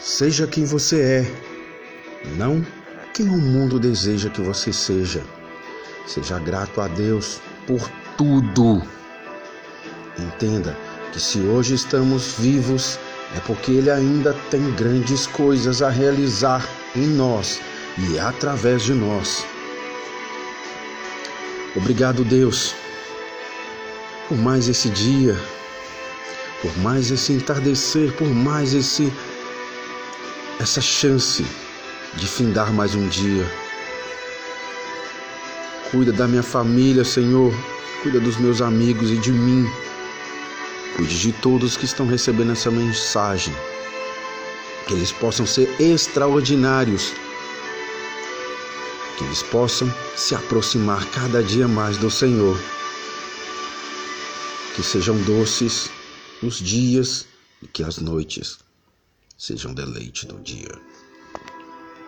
Seja quem você é, não quem o mundo deseja que você seja. Seja grato a Deus por tudo. Entenda que se hoje estamos vivos é porque Ele ainda tem grandes coisas a realizar em nós e através de nós. Obrigado, Deus, por mais esse dia, por mais esse entardecer, por mais esse essa chance de findar mais um dia. Cuida da minha família, Senhor. Cuida dos meus amigos e de mim. Cuide de todos que estão recebendo essa mensagem. Que eles possam ser extraordinários. Que eles possam se aproximar cada dia mais do Senhor. Que sejam doces os dias e que as noites sejam deleite do dia.